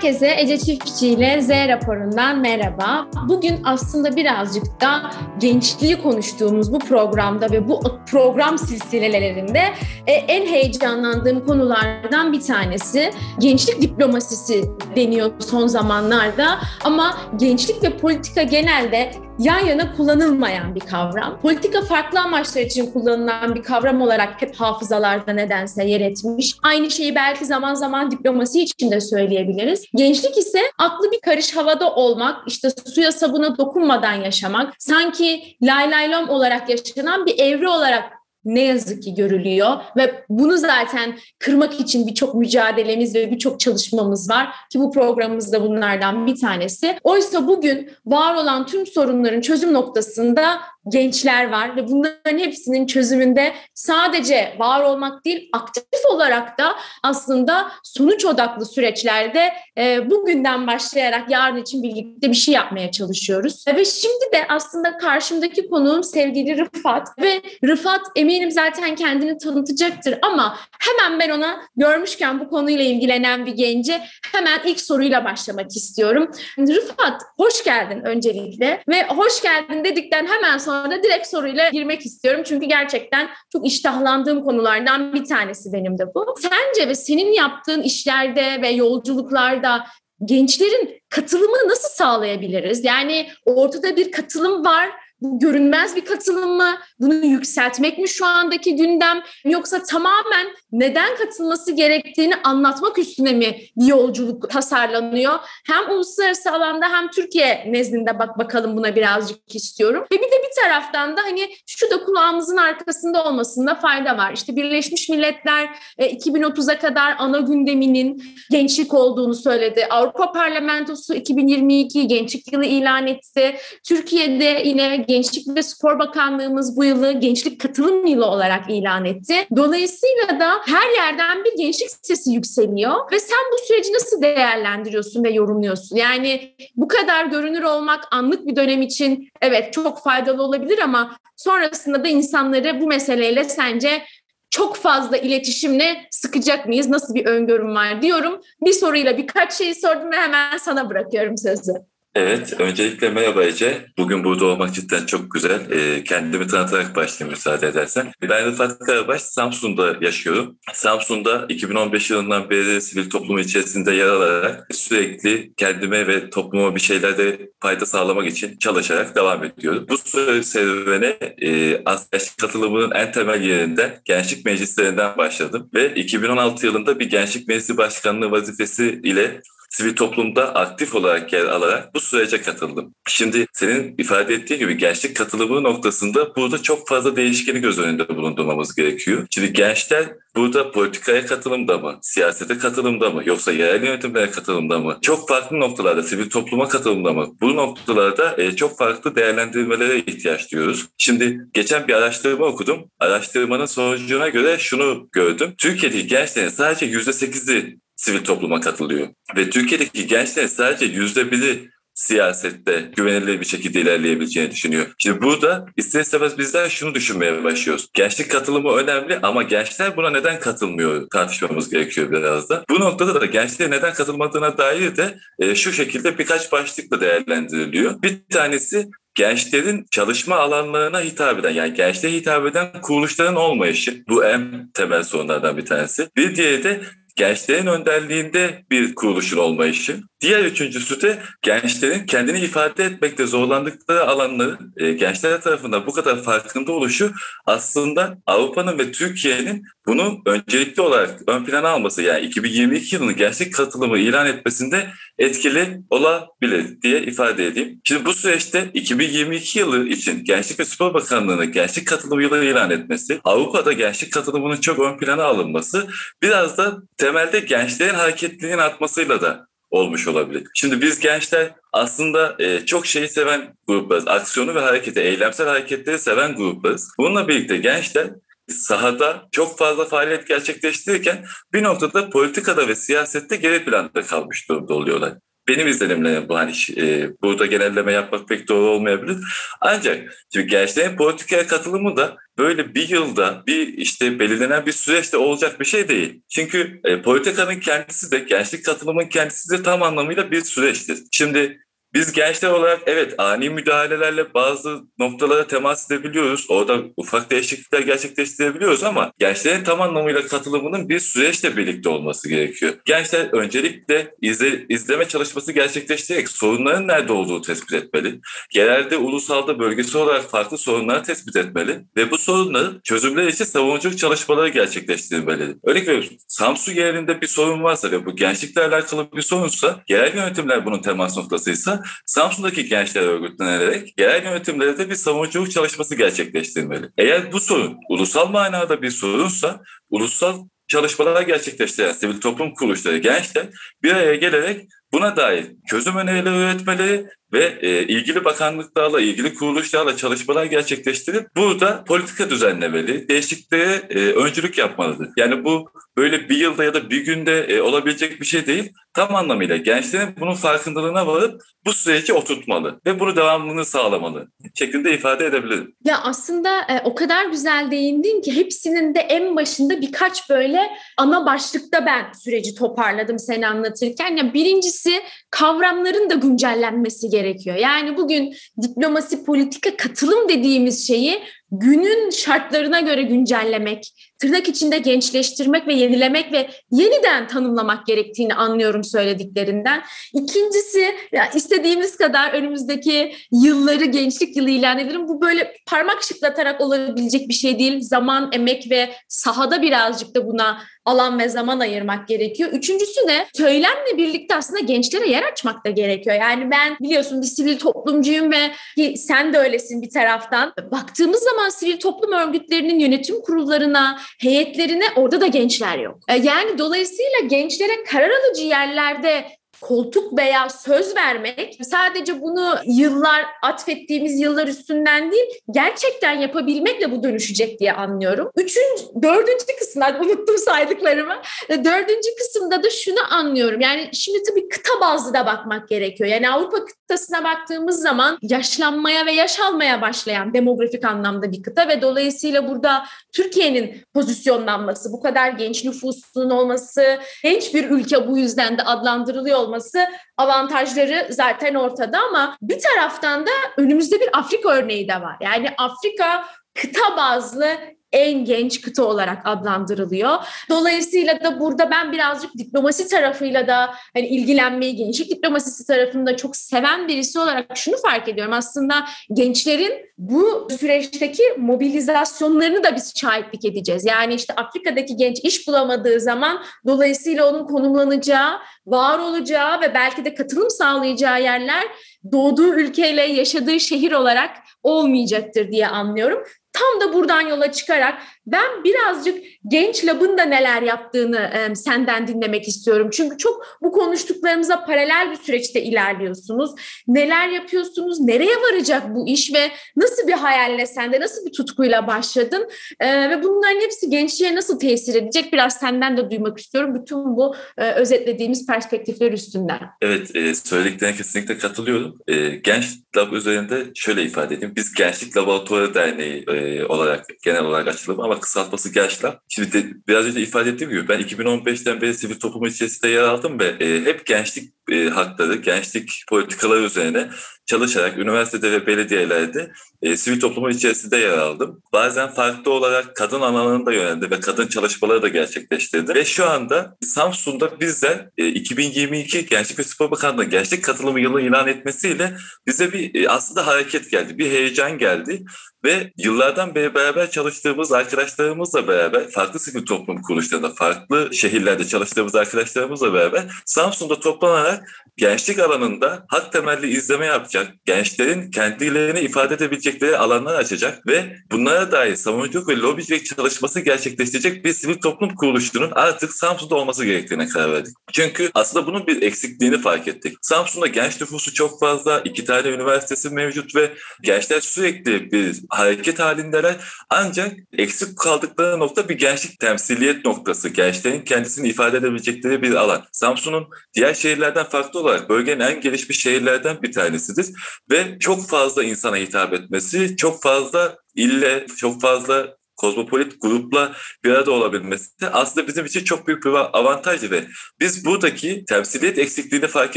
Herkese Ece Çiftçi ile Z raporundan merhaba. Bugün aslında birazcık da gençliği konuştuğumuz bu programda ve bu program silsilelerinde e, en heyecanlandığım konulardan bir tanesi gençlik diplomasisi deniyor son zamanlarda ama gençlik ve politika genelde yan yana kullanılmayan bir kavram. Politika farklı amaçlar için kullanılan bir kavram olarak hep hafızalarda nedense yer etmiş. Aynı şeyi belki zaman zaman diplomasi için de söyleyebiliriz. Gençlik ise aklı bir karış havada olmak, işte suya sabuna dokunmadan yaşamak, sanki lay lay lom olarak yaşanan bir evre olarak ne yazık ki görülüyor ve bunu zaten kırmak için birçok mücadelemiz ve birçok çalışmamız var ki bu programımız da bunlardan bir tanesi. Oysa bugün var olan tüm sorunların çözüm noktasında gençler var ve bunların hepsinin çözümünde sadece var olmak değil aktif olarak da aslında sonuç odaklı süreçlerde e, bugünden başlayarak yarın için birlikte bir şey yapmaya çalışıyoruz. Ve şimdi de aslında karşımdaki konuğum sevgili Rıfat ve Rıfat eminim zaten kendini tanıtacaktır ama hemen ben ona görmüşken bu konuyla ilgilenen bir gence hemen ilk soruyla başlamak istiyorum. Rıfat hoş geldin öncelikle ve hoş geldin dedikten hemen sonra sonra direkt soruyla girmek istiyorum. Çünkü gerçekten çok iştahlandığım konulardan bir tanesi benim de bu. Sence ve senin yaptığın işlerde ve yolculuklarda gençlerin katılımını nasıl sağlayabiliriz? Yani ortada bir katılım var bu görünmez bir katılım mı? Bunu yükseltmek mi şu andaki gündem? Yoksa tamamen neden katılması gerektiğini anlatmak üstüne mi bir yolculuk tasarlanıyor? Hem uluslararası alanda hem Türkiye nezdinde bak bakalım buna birazcık istiyorum. Ve bir de bir taraftan da hani şu da kulağımızın arkasında olmasında fayda var. İşte Birleşmiş Milletler 2030'a e, kadar ana gündeminin gençlik olduğunu söyledi. Avrupa Parlamentosu 2022 gençlik yılı ilan etti. Türkiye'de yine Gençlik ve Spor Bakanlığımız bu yılı gençlik katılım yılı olarak ilan etti. Dolayısıyla da her yerden bir gençlik sesi yükseliyor ve sen bu süreci nasıl değerlendiriyorsun ve yorumluyorsun? Yani bu kadar görünür olmak anlık bir dönem için evet çok faydalı olabilir ama sonrasında da insanları bu meseleyle sence çok fazla iletişimle sıkacak mıyız? Nasıl bir öngörüm var diyorum. Bir soruyla birkaç şeyi sordum ve hemen sana bırakıyorum sözü. Evet, öncelikle merhaba Ece. Bugün burada olmak cidden çok güzel. Ee, kendimi tanıtarak başlayayım müsaade edersen. Ben Rıfat Karabaş, Samsun'da yaşıyorum. Samsun'da 2015 yılından beri sivil toplum içerisinde yer alarak sürekli kendime ve topluma bir şeylerde fayda sağlamak için çalışarak devam ediyorum. Bu serüvene e, aslında katılımının en temel yerinden gençlik meclislerinden başladım. Ve 2016 yılında bir gençlik meclisi başkanlığı vazifesi ile sivil toplumda aktif olarak yer alarak bu sürece katıldım. Şimdi senin ifade ettiğin gibi gençlik katılımı noktasında burada çok fazla değişkeni göz önünde bulundurmamız gerekiyor. Şimdi gençler burada politikaya katılımda mı, siyasete katılımda mı, yoksa yerel yönetimlere katılımda mı, çok farklı noktalarda sivil topluma katılımda mı? Bu noktalarda e, çok farklı değerlendirmelere ihtiyaç duyuyoruz. Şimdi geçen bir araştırma okudum. Araştırmanın sonucuna göre şunu gördüm. Türkiye'deki gençlerin sadece %8'i sivil topluma katılıyor. Ve Türkiye'deki gençlerin sadece yüzde biri siyasette güvenilir bir şekilde ilerleyebileceğini düşünüyor. Şimdi burada ister istemez bizler şunu düşünmeye başlıyoruz. Gençlik katılımı önemli ama gençler buna neden katılmıyor tartışmamız gerekiyor biraz da. Bu noktada da gençlerin neden katılmadığına dair de e, şu şekilde birkaç başlıkla değerlendiriliyor. Bir tanesi gençlerin çalışma alanlarına hitap eden yani gençliğe hitap eden kuruluşların olmayışı. Bu en temel sorunlardan bir tanesi. Bir diğeri de gençlerin önderliğinde bir kuruluşun olmayışı. Diğer üçüncüsü de gençlerin kendini ifade etmekte zorlandıkları alanları e, gençler tarafından bu kadar farkında oluşu aslında Avrupa'nın ve Türkiye'nin bunu öncelikli olarak ön plana alması yani 2022 yılının gençlik katılımı ilan etmesinde etkili olabilir diye ifade edeyim. Şimdi bu süreçte 2022 yılı için Gençlik ve Spor Bakanlığı'nın gençlik katılımı yılı ilan etmesi, Avrupa'da gençlik katılımının çok ön plana alınması biraz da temelde gençlerin hareketliliğinin artmasıyla da olmuş olabilir. Şimdi biz gençler aslında e, çok şeyi seven gruplarız. Aksiyonu ve hareketi, eylemsel hareketleri seven gruplarız. Bununla birlikte gençler sahada çok fazla faaliyet gerçekleştirirken bir noktada politikada ve siyasette geri planda kalmış durumda oluyorlar. Benim izlenimlerim bu hani e, burada genelleme yapmak pek doğru olmayabilir. Ancak şimdi gençlerin politikaya katılımı da böyle bir yılda bir işte belirlenen bir süreçte olacak bir şey değil. Çünkü e, politikanın kendisi de gençlik katılımın kendisi de tam anlamıyla bir süreçtir. Şimdi biz gençler olarak evet ani müdahalelerle bazı noktalara temas edebiliyoruz. Orada ufak değişiklikler gerçekleştirebiliyoruz ama gençlerin tam anlamıyla katılımının bir süreçle birlikte olması gerekiyor. Gençler öncelikle izle, izleme çalışması gerçekleştirerek sorunların nerede olduğu tespit etmeli. Genelde ulusalda bölgesel olarak farklı sorunları tespit etmeli ve bu sorunları çözümler için savunuculuk çalışmaları gerçekleştirmeli. Örnek veriyorum Samsun yerinde bir sorun varsa ve bu gençlikle alakalı bir sorunsa yerel yönetimler bunun temas noktasıysa Samsun'daki gençler örgütlenerek yerel yönetimlerde bir savunuculuk çalışması gerçekleştirmeli. Eğer bu sorun ulusal manada bir sorunsa ulusal çalışmalar gerçekleştiren sivil toplum kuruluşları gençler bir araya gelerek buna dair çözüm önerileri üretmeli ve e, ilgili bakanlıklarla, ilgili kuruluşlarla çalışmalar gerçekleştirip burada politika düzenlemeli, değişikliğe e, öncülük yapmalıdır. Yani bu böyle bir yılda ya da bir günde e, olabilecek bir şey değil. Tam anlamıyla gençlerin bunun farkındalığına varıp bu süreci oturtmalı ve bunu devamlılığını sağlamalı şeklinde ifade edebilirim. Ya aslında e, o kadar güzel değindin ki hepsinin de en başında birkaç böyle ana başlıkta ben süreci toparladım seni anlatırken. Ya birincisi kavramların da güncellenmesi gerekiyor. Yani bugün diplomasi, politika, katılım dediğimiz şeyi günün şartlarına göre güncellemek, tırnak içinde gençleştirmek ve yenilemek ve yeniden tanımlamak gerektiğini anlıyorum söylediklerinden. İkincisi ya istediğimiz kadar önümüzdeki yılları gençlik yılı ilan edelim. Bu böyle parmak şıklatarak olabilecek bir şey değil. Zaman, emek ve sahada birazcık da buna alan ve zaman ayırmak gerekiyor. Üçüncüsü de söylemle birlikte aslında gençlere yer açmak da gerekiyor. Yani ben biliyorsun bir sivil toplumcuyum ve sen de öylesin bir taraftan. Baktığımız zaman sivil toplum örgütlerinin yönetim kurullarına, heyetlerine orada da gençler yok. Yani dolayısıyla gençlere karar alıcı yerlerde koltuk veya söz vermek sadece bunu yıllar atfettiğimiz yıllar üstünden değil gerçekten yapabilmekle bu dönüşecek diye anlıyorum. Üçüncü, dördüncü kısımda unuttum saydıklarımı. Dördüncü kısımda da şunu anlıyorum. Yani şimdi tabii kıta bazlı da bakmak gerekiyor. Yani Avrupa kıtasına baktığımız zaman yaşlanmaya ve yaş almaya başlayan demografik anlamda bir kıta ve dolayısıyla burada Türkiye'nin pozisyonlanması, bu kadar genç nüfusunun olması, genç bir ülke bu yüzden de adlandırılıyor olması avantajları zaten ortada ama bir taraftan da önümüzde bir Afrika örneği de var. Yani Afrika kıta bazlı en genç kıta olarak adlandırılıyor. Dolayısıyla da burada ben birazcık diplomasi tarafıyla da hani ilgilenmeyi, gençlik diplomasisi tarafında çok seven birisi olarak şunu fark ediyorum. Aslında gençlerin bu süreçteki mobilizasyonlarını da biz şahitlik edeceğiz. Yani işte Afrika'daki genç iş bulamadığı zaman dolayısıyla onun konumlanacağı, var olacağı ve belki de katılım sağlayacağı yerler doğduğu ülkeyle yaşadığı şehir olarak olmayacaktır diye anlıyorum. Tam da buradan yola çıkarak ben birazcık genç labın da neler yaptığını e, senden dinlemek istiyorum. Çünkü çok bu konuştuklarımıza paralel bir süreçte ilerliyorsunuz. Neler yapıyorsunuz? Nereye varacak bu iş ve nasıl bir hayalle sende, nasıl bir tutkuyla başladın? E, ve bunların hepsi gençliğe nasıl tesir edecek? Biraz senden de duymak istiyorum bütün bu e, özetlediğimiz perspektifler üstünden. Evet, e, söylediklerine kesinlikle katılıyorum. E, Genç Lab üzerinde şöyle ifade edeyim. Biz Gençlik Laboratuvarı Derneği e, olarak genel olarak açılımı ama kısaltması Gençler. Şimdi de, biraz önce ifade ettiğim gibi ben 2015'ten beri sivil toplum içerisinde yer aldım ve e, hep gençlik e, hakları, gençlik politikaları üzerine çalışarak üniversitede ve belediyelerde e, sivil toplumun içerisinde yer aldım. Bazen farklı olarak kadın alanında yöneldi ve kadın çalışmaları da gerçekleştirdi. Ve şu anda Samsun'da bizler e, 2022 Gençlik ve Spor Bakanlığı Gençlik Katılımı Yılı ilan etmesiyle bize bir e, aslında hareket geldi, bir heyecan geldi. Ve yıllardan beri beraber çalıştığımız arkadaşlarımızla beraber farklı sivil toplum kuruluşlarında, farklı şehirlerde çalıştığımız arkadaşlarımızla beraber Samsun'da toplanarak gençlik alanında hak temelli izleme yapacak, gençlerin kendilerini ifade edebilecekleri alanlar açacak ve bunlara dair savunuculuk ve lobicilik çalışması gerçekleştirecek bir sivil toplum kuruluşunun artık Samsun'da olması gerektiğine karar verdik. Çünkü aslında bunun bir eksikliğini fark ettik. Samsun'da genç nüfusu çok fazla, iki tane üniversitesi mevcut ve gençler sürekli bir hareket halindeler. Ancak eksik kaldıkları nokta bir gençlik temsiliyet noktası. Gençlerin kendisini ifade edebilecekleri bir alan. Samsun'un diğer şehirlerden farklı olarak bölgenin en gelişmiş şehirlerden bir tanesidir. Ve çok fazla insana hitap etmesi, çok fazla ille, çok fazla kozmopolit grupla bir arada olabilmesi aslında bizim için çok büyük bir avantaj ve biz buradaki temsiliyet eksikliğini fark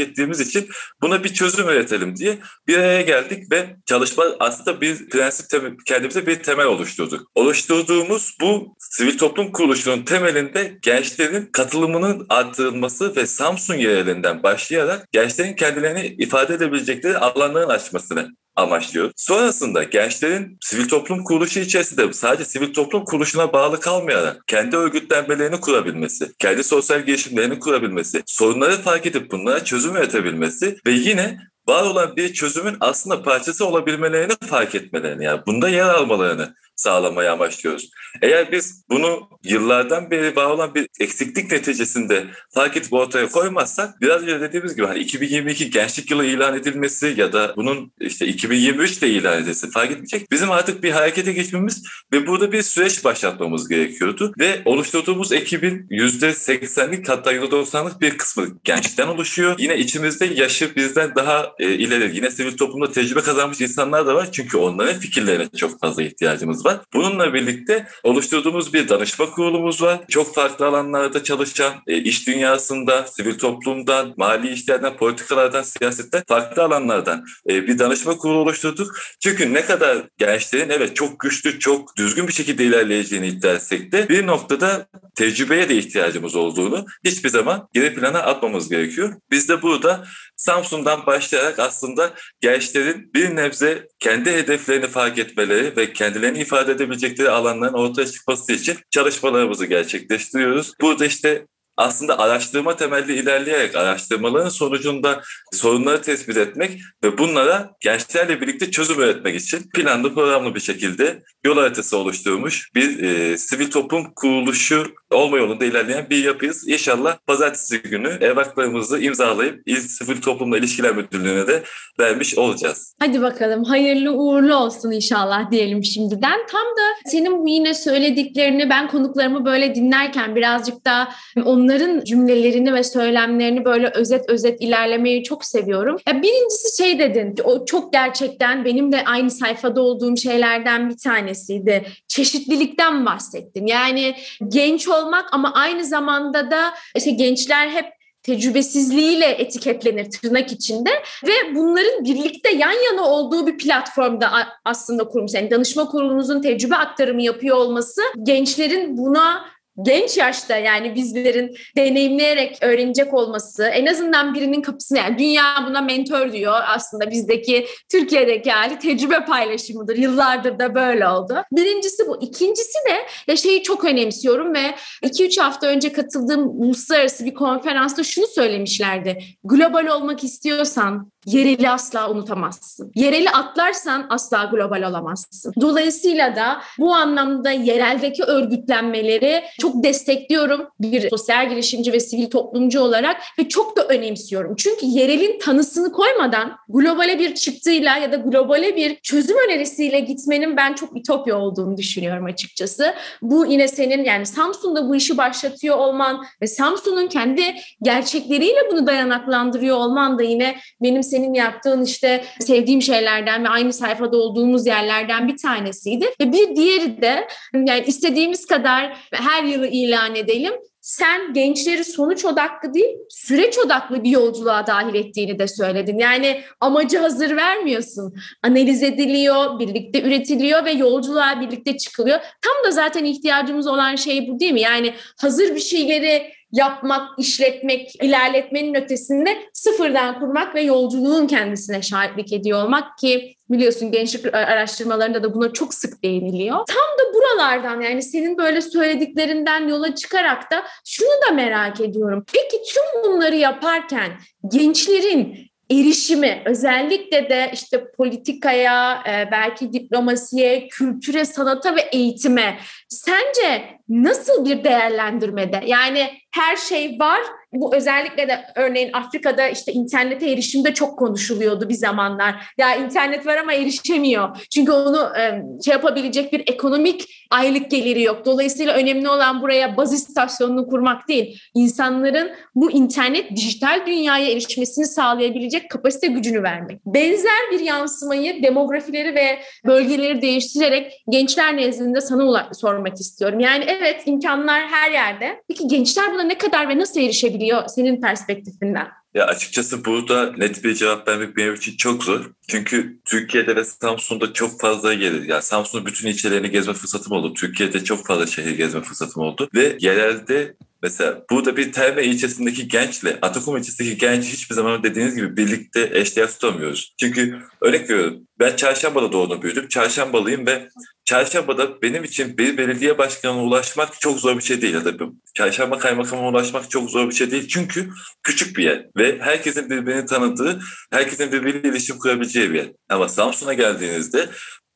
ettiğimiz için buna bir çözüm üretelim diye bir araya geldik ve çalışma aslında bir prensip kendimize bir temel oluşturduk. Oluşturduğumuz bu sivil toplum kuruluşunun temelinde gençlerin katılımının arttırılması ve Samsun yerelinden başlayarak gençlerin kendilerini ifade edebilecekleri alanların açmasını amaçlıyor. Sonrasında gençlerin sivil toplum kuruluşu içerisinde sadece sivil toplum kuruluşuna bağlı kalmayarak kendi örgütlenmelerini kurabilmesi, kendi sosyal girişimlerini kurabilmesi, sorunları fark edip bunlara çözüm üretebilmesi ve yine var olan bir çözümün aslında parçası olabilmelerini fark etmelerini yani bunda yer almalarını sağlamaya amaçlıyoruz. Eğer biz bunu yıllardan beri var olan bir eksiklik neticesinde fark edip ortaya koymazsak biraz önce dediğimiz gibi hani 2022 gençlik yılı ilan edilmesi ya da bunun işte 2023 de ilan edilmesi fark etmeyecek. Bizim artık bir harekete geçmemiz ve burada bir süreç başlatmamız gerekiyordu. Ve oluşturduğumuz ekibin %80'lik hatta %90'lık bir kısmı gençten oluşuyor. Yine içimizde yaşı bizden daha e, ileri, yine sivil toplumda tecrübe kazanmış insanlar da var. Çünkü onların fikirlerine çok fazla ihtiyacımız var. Bununla birlikte oluşturduğumuz bir danışma kurulumuz var. Çok farklı alanlarda çalışan, e, iş dünyasında, sivil toplumdan, mali işlerden, politikalardan, siyasetten, farklı alanlardan e, bir danışma kurulu oluşturduk. Çünkü ne kadar gençlerin evet çok güçlü, çok düzgün bir şekilde ilerleyeceğini iddia etsek de bir noktada tecrübeye de ihtiyacımız olduğunu hiçbir zaman geri plana atmamız gerekiyor. Biz de burada Samsun'dan başlayarak aslında gençlerin bir nebze kendi hedeflerini fark etmeleri ve kendilerini ifade edebilecekleri alanların ortaya çıkması için çalışmalarımızı gerçekleştiriyoruz. Burada işte aslında araştırma temelli ilerleyerek araştırmaların sonucunda sorunları tespit etmek ve bunlara gençlerle birlikte çözüm üretmek için planlı programlı bir şekilde yol haritası oluşturmuş bir e, sivil toplum kuruluşu olma yolunda ilerleyen bir yapıyız. İnşallah pazartesi günü evraklarımızı imzalayıp İl Sivil Toplumla İlişkiler Müdürlüğü'ne de vermiş olacağız. Hadi bakalım hayırlı uğurlu olsun inşallah diyelim şimdiden. Tam da senin yine söylediklerini ben konuklarımı böyle dinlerken birazcık da onların cümlelerini ve söylemlerini böyle özet özet ilerlemeyi çok seviyorum. Ya birincisi şey dedin, o çok gerçekten benim de aynı sayfada olduğum şeylerden bir tanesiydi. Çeşitlilikten bahsettin. Yani genç olmak ama aynı zamanda da işte gençler hep tecrübesizliğiyle etiketlenir tırnak içinde ve bunların birlikte yan yana olduğu bir platformda aslında kurmuş. Yani danışma kurulunuzun tecrübe aktarımı yapıyor olması gençlerin buna genç yaşta yani bizlerin deneyimleyerek öğrenecek olması en azından birinin kapısını yani dünya buna mentor diyor aslında bizdeki Türkiye'deki hali tecrübe paylaşımıdır. Yıllardır da böyle oldu. Birincisi bu. İkincisi de ya şeyi çok önemsiyorum ve 2-3 hafta önce katıldığım uluslararası bir konferansta şunu söylemişlerdi. Global olmak istiyorsan yereli asla unutamazsın. Yereli atlarsan asla global olamazsın. Dolayısıyla da bu anlamda yereldeki örgütlenmeleri çok destekliyorum bir sosyal girişimci ve sivil toplumcu olarak ve çok da önemsiyorum. Çünkü yerelin tanısını koymadan globale bir çıktıyla ya da globale bir çözüm önerisiyle gitmenin ben çok ütopya olduğunu düşünüyorum açıkçası. Bu yine senin yani Samsun'da bu işi başlatıyor olman ve Samsun'un kendi gerçekleriyle bunu dayanaklandırıyor olman da yine benim senin yaptığın işte sevdiğim şeylerden ve aynı sayfada olduğumuz yerlerden bir tanesiydi. Ve bir diğeri de yani istediğimiz kadar her yılı ilan edelim sen gençleri sonuç odaklı değil, süreç odaklı bir yolculuğa dahil ettiğini de söyledin. Yani amacı hazır vermiyorsun. Analiz ediliyor, birlikte üretiliyor ve yolculuğa birlikte çıkılıyor. Tam da zaten ihtiyacımız olan şey bu değil mi? Yani hazır bir şeyleri yapmak, işletmek, ilerletmenin ötesinde sıfırdan kurmak ve yolculuğun kendisine şahitlik ediyor olmak ki biliyorsun gençlik araştırmalarında da buna çok sık değiniliyor. Tam da buralardan yani senin böyle söylediklerinden yola çıkarak da şunu da merak ediyorum. Peki tüm bunları yaparken gençlerin erişimi özellikle de işte politikaya, e, belki diplomasiye, kültüre, sanata ve eğitime Sence nasıl bir değerlendirmede? Yani her şey var. Bu özellikle de örneğin Afrika'da işte internete erişimde çok konuşuluyordu bir zamanlar. Ya internet var ama erişemiyor. Çünkü onu şey yapabilecek bir ekonomik aylık geliri yok. Dolayısıyla önemli olan buraya baz istasyonunu kurmak değil. İnsanların bu internet dijital dünyaya erişmesini sağlayabilecek kapasite gücünü vermek. Benzer bir yansımayı demografileri ve bölgeleri değiştirerek gençler nezdinde sana sormak istiyorum. Yani evet imkanlar her yerde. Peki gençler buna ne kadar ve nasıl erişebiliyor senin perspektifinden? Ya açıkçası burada net bir cevap vermek benim için çok zor. Çünkü Türkiye'de ve Samsun'da çok fazla gelir. Yani Samsun'un bütün ilçelerini gezme fırsatım oldu. Türkiye'de çok fazla şehir gezme fırsatım oldu. Ve yerelde Mesela burada bir Terme ilçesindeki gençle Atakum ilçesindeki genç hiçbir zaman dediğiniz gibi birlikte eşdeğer tutamıyoruz. Çünkü örnek veriyorum ben Çarşamba'da doğdum büyüdüm. Çarşambalıyım ve Çarşamba'da benim için bir belediye başkanına ulaşmak çok zor bir şey değil. Ya da Çarşamba kaymakamına ulaşmak çok zor bir şey değil. Çünkü küçük bir yer ve herkesin birbirini tanıdığı, herkesin birbiriyle iletişim kurabileceği bir yer. Ama Samsun'a geldiğinizde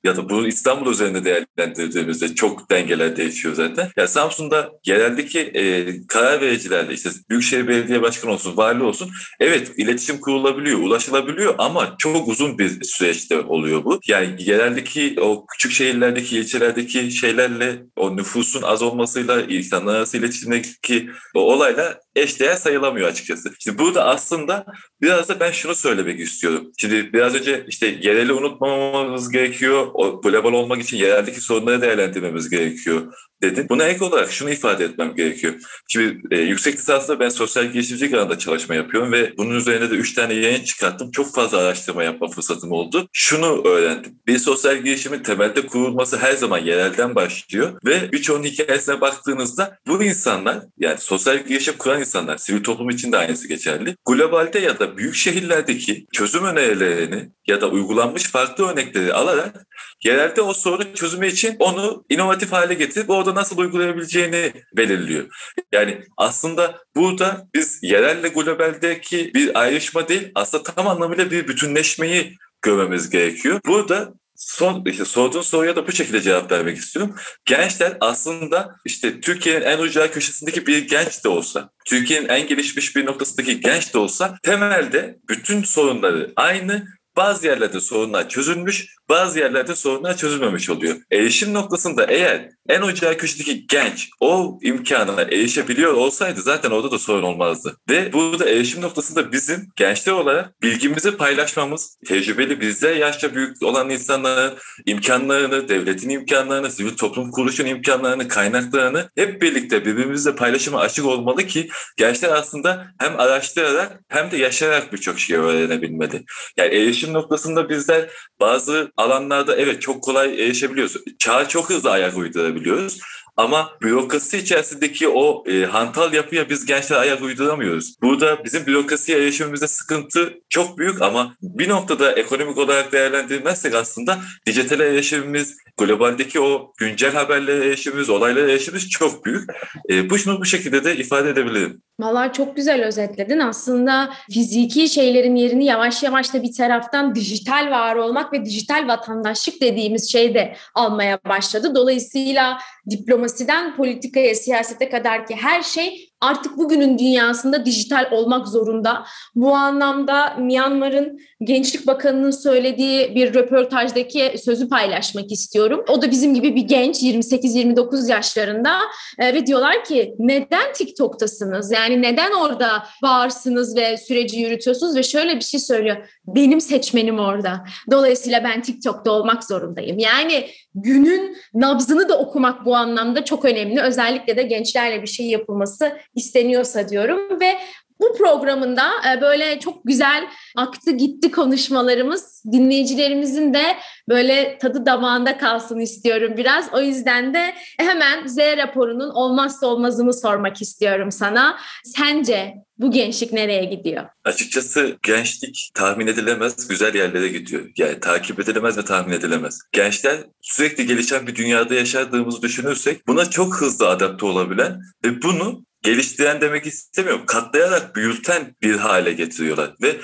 ya da bu İstanbul üzerinde değerlendirdiğimizde çok dengeler değişiyor zaten. Ya Samsun'da yereldeki e, karar vericilerle işte Büyükşehir Belediye Başkanı olsun, vali olsun evet iletişim kurulabiliyor, ulaşılabiliyor ama çok uzun bir süreçte oluyor bu. Yani yereldeki o küçük şehirlerdeki, ilçelerdeki şeylerle o nüfusun az olmasıyla insanlar arası iletişimdeki o olayla eşdeğer sayılamıyor açıkçası. Şimdi burada aslında biraz da ben şunu söylemek istiyorum. Şimdi biraz önce işte yereli unutmamamız gerekiyor. O global olmak için yereldeki sorunları değerlendirmemiz gerekiyor dedin. Buna ek olarak şunu ifade etmem gerekiyor. Şimdi e, yüksek lisansda ben sosyal girişimcilik alanında çalışma yapıyorum ve bunun üzerine de üç tane yayın çıkarttım. Çok fazla araştırma yapma fırsatım oldu. Şunu öğrendim. Bir sosyal girişimin temelde kurulması her zaman yerelden başlıyor ve birçoğunun hikayesine baktığınızda bu insanlar yani sosyal girişim kuran insanlar, sivil toplum için de aynısı geçerli. Globalde ya da büyük şehirlerdeki çözüm önerilerini ya da uygulanmış farklı örnekleri alarak yerelde o sorunu çözümü için onu inovatif hale getirip orada nasıl uygulayabileceğini belirliyor. Yani aslında burada biz yerelle globaldeki bir ayrışma değil aslında tam anlamıyla bir bütünleşmeyi görmemiz gerekiyor. Burada son işte sorduğun soruya da bu şekilde cevap vermek istiyorum. Gençler aslında işte Türkiye'nin en ucra köşesindeki bir genç de olsa, Türkiye'nin en gelişmiş bir noktasındaki genç de olsa temelde bütün sorunları aynı bazı yerlerde sorunlar çözülmüş, bazı yerlerde sorunlar çözülmemiş oluyor. Erişim noktasında eğer en ocağı köşedeki genç o imkanına erişebiliyor olsaydı zaten orada da sorun olmazdı. Ve burada erişim noktasında bizim gençler olarak bilgimizi paylaşmamız, tecrübeli bizde yaşça büyük olan insanların imkanlarını, devletin imkanlarını, sivil toplum kuruluşun imkanlarını, kaynaklarını hep birlikte birbirimizle paylaşıma açık olmalı ki gençler aslında hem araştırarak hem de yaşayarak birçok şey öğrenebilmeli. Yani erişim noktasında bizler bazı alanlarda evet çok kolay erişebiliyoruz. Çağa çok hızlı ayak uydurabiliyoruz. Ama bürokrasi içerisindeki o e, hantal yapıya biz gençler ayak uyduramıyoruz. Burada bizim bürokrasiye erişimimizde sıkıntı çok büyük ama bir noktada ekonomik olarak değerlendirmezsek aslında dijital erişimimiz, globaldeki o güncel haberlere erişimimiz, olaylara erişimimiz çok büyük. E, bu şunu bu şekilde de ifade edebilirim. Vallahi çok güzel özetledin. Aslında fiziki şeylerin yerini yavaş yavaş da bir taraftan dijital var olmak ve dijital vatandaşlık dediğimiz şey de almaya başladı. Dolayısıyla diplomasiden politikaya, siyasete kadar ki her şey artık bugünün dünyasında dijital olmak zorunda. Bu anlamda Myanmar'ın Gençlik Bakanı'nın söylediği bir röportajdaki sözü paylaşmak istiyorum. O da bizim gibi bir genç 28-29 yaşlarında e, ve diyorlar ki neden TikTok'tasınız? Yani neden orada varsınız ve süreci yürütüyorsunuz ve şöyle bir şey söylüyor. Benim seçmenim orada. Dolayısıyla ben TikTok'ta olmak zorundayım. Yani günün nabzını da okumak bu anlamda çok önemli. Özellikle de gençlerle bir şey yapılması isteniyorsa diyorum ve bu programında e, böyle çok güzel aktı gitti konuşmalarımız dinleyicilerimizin de böyle tadı damağında kalsın istiyorum biraz. O yüzden de hemen Z raporunun olmazsa olmazını sormak istiyorum sana. Sence bu gençlik nereye gidiyor? Açıkçası gençlik tahmin edilemez güzel yerlere gidiyor. Yani takip edilemez ve tahmin edilemez. Gençler sürekli gelişen bir dünyada yaşadığımızı düşünürsek buna çok hızlı adapte olabilen ve bunu geliştiren demek istemiyorum. Katlayarak büyüten bir hale getiriyorlar ve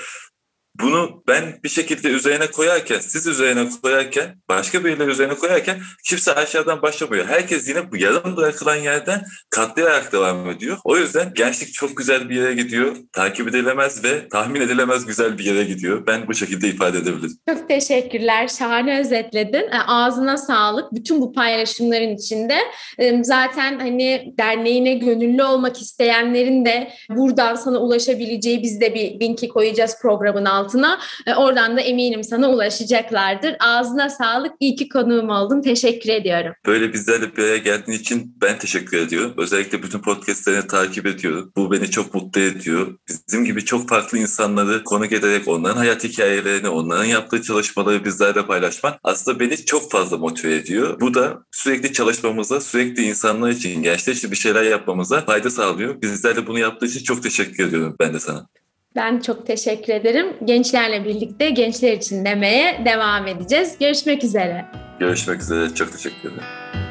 bunu ben bir şekilde üzerine koyarken, siz üzerine koyarken, başka birileri üzerine koyarken kimse aşağıdan başlamıyor. Herkes yine bu yarım bırakılan yerden katlayarak devam ediyor. O yüzden gençlik çok güzel bir yere gidiyor. Takip edilemez ve tahmin edilemez güzel bir yere gidiyor. Ben bu şekilde ifade edebilirim. Çok teşekkürler. Şahane özetledin. E, Ağzına sağlık. Bütün bu paylaşımların içinde e, zaten hani derneğine gönüllü olmak isteyenlerin de buradan sana ulaşabileceği biz de bir linki koyacağız programın altına. E, Oradan da eminim sana ulaşacaklardır. Ağzına sağlık. İyi ki konuğum oldun. Teşekkür ediyorum. Böyle bizlerle bir araya geldiğin için ben teşekkür ediyorum. Özellikle bütün podcastlerini takip ediyorum. Bu beni çok mutlu ediyor. Bizim gibi çok farklı insanları konuk ederek onların hayat hikayelerini, onların yaptığı çalışmaları bizlerle paylaşmak aslında beni çok fazla motive ediyor. Bu da sürekli çalışmamıza, sürekli insanlar için, gençler için bir şeyler yapmamıza fayda sağlıyor. Bizlerle bunu yaptığı için çok teşekkür ediyorum ben de sana. Ben çok teşekkür ederim. Gençlerle birlikte gençler için demeye devam edeceğiz. Görüşmek üzere. Görüşmek üzere. Çok teşekkür ederim.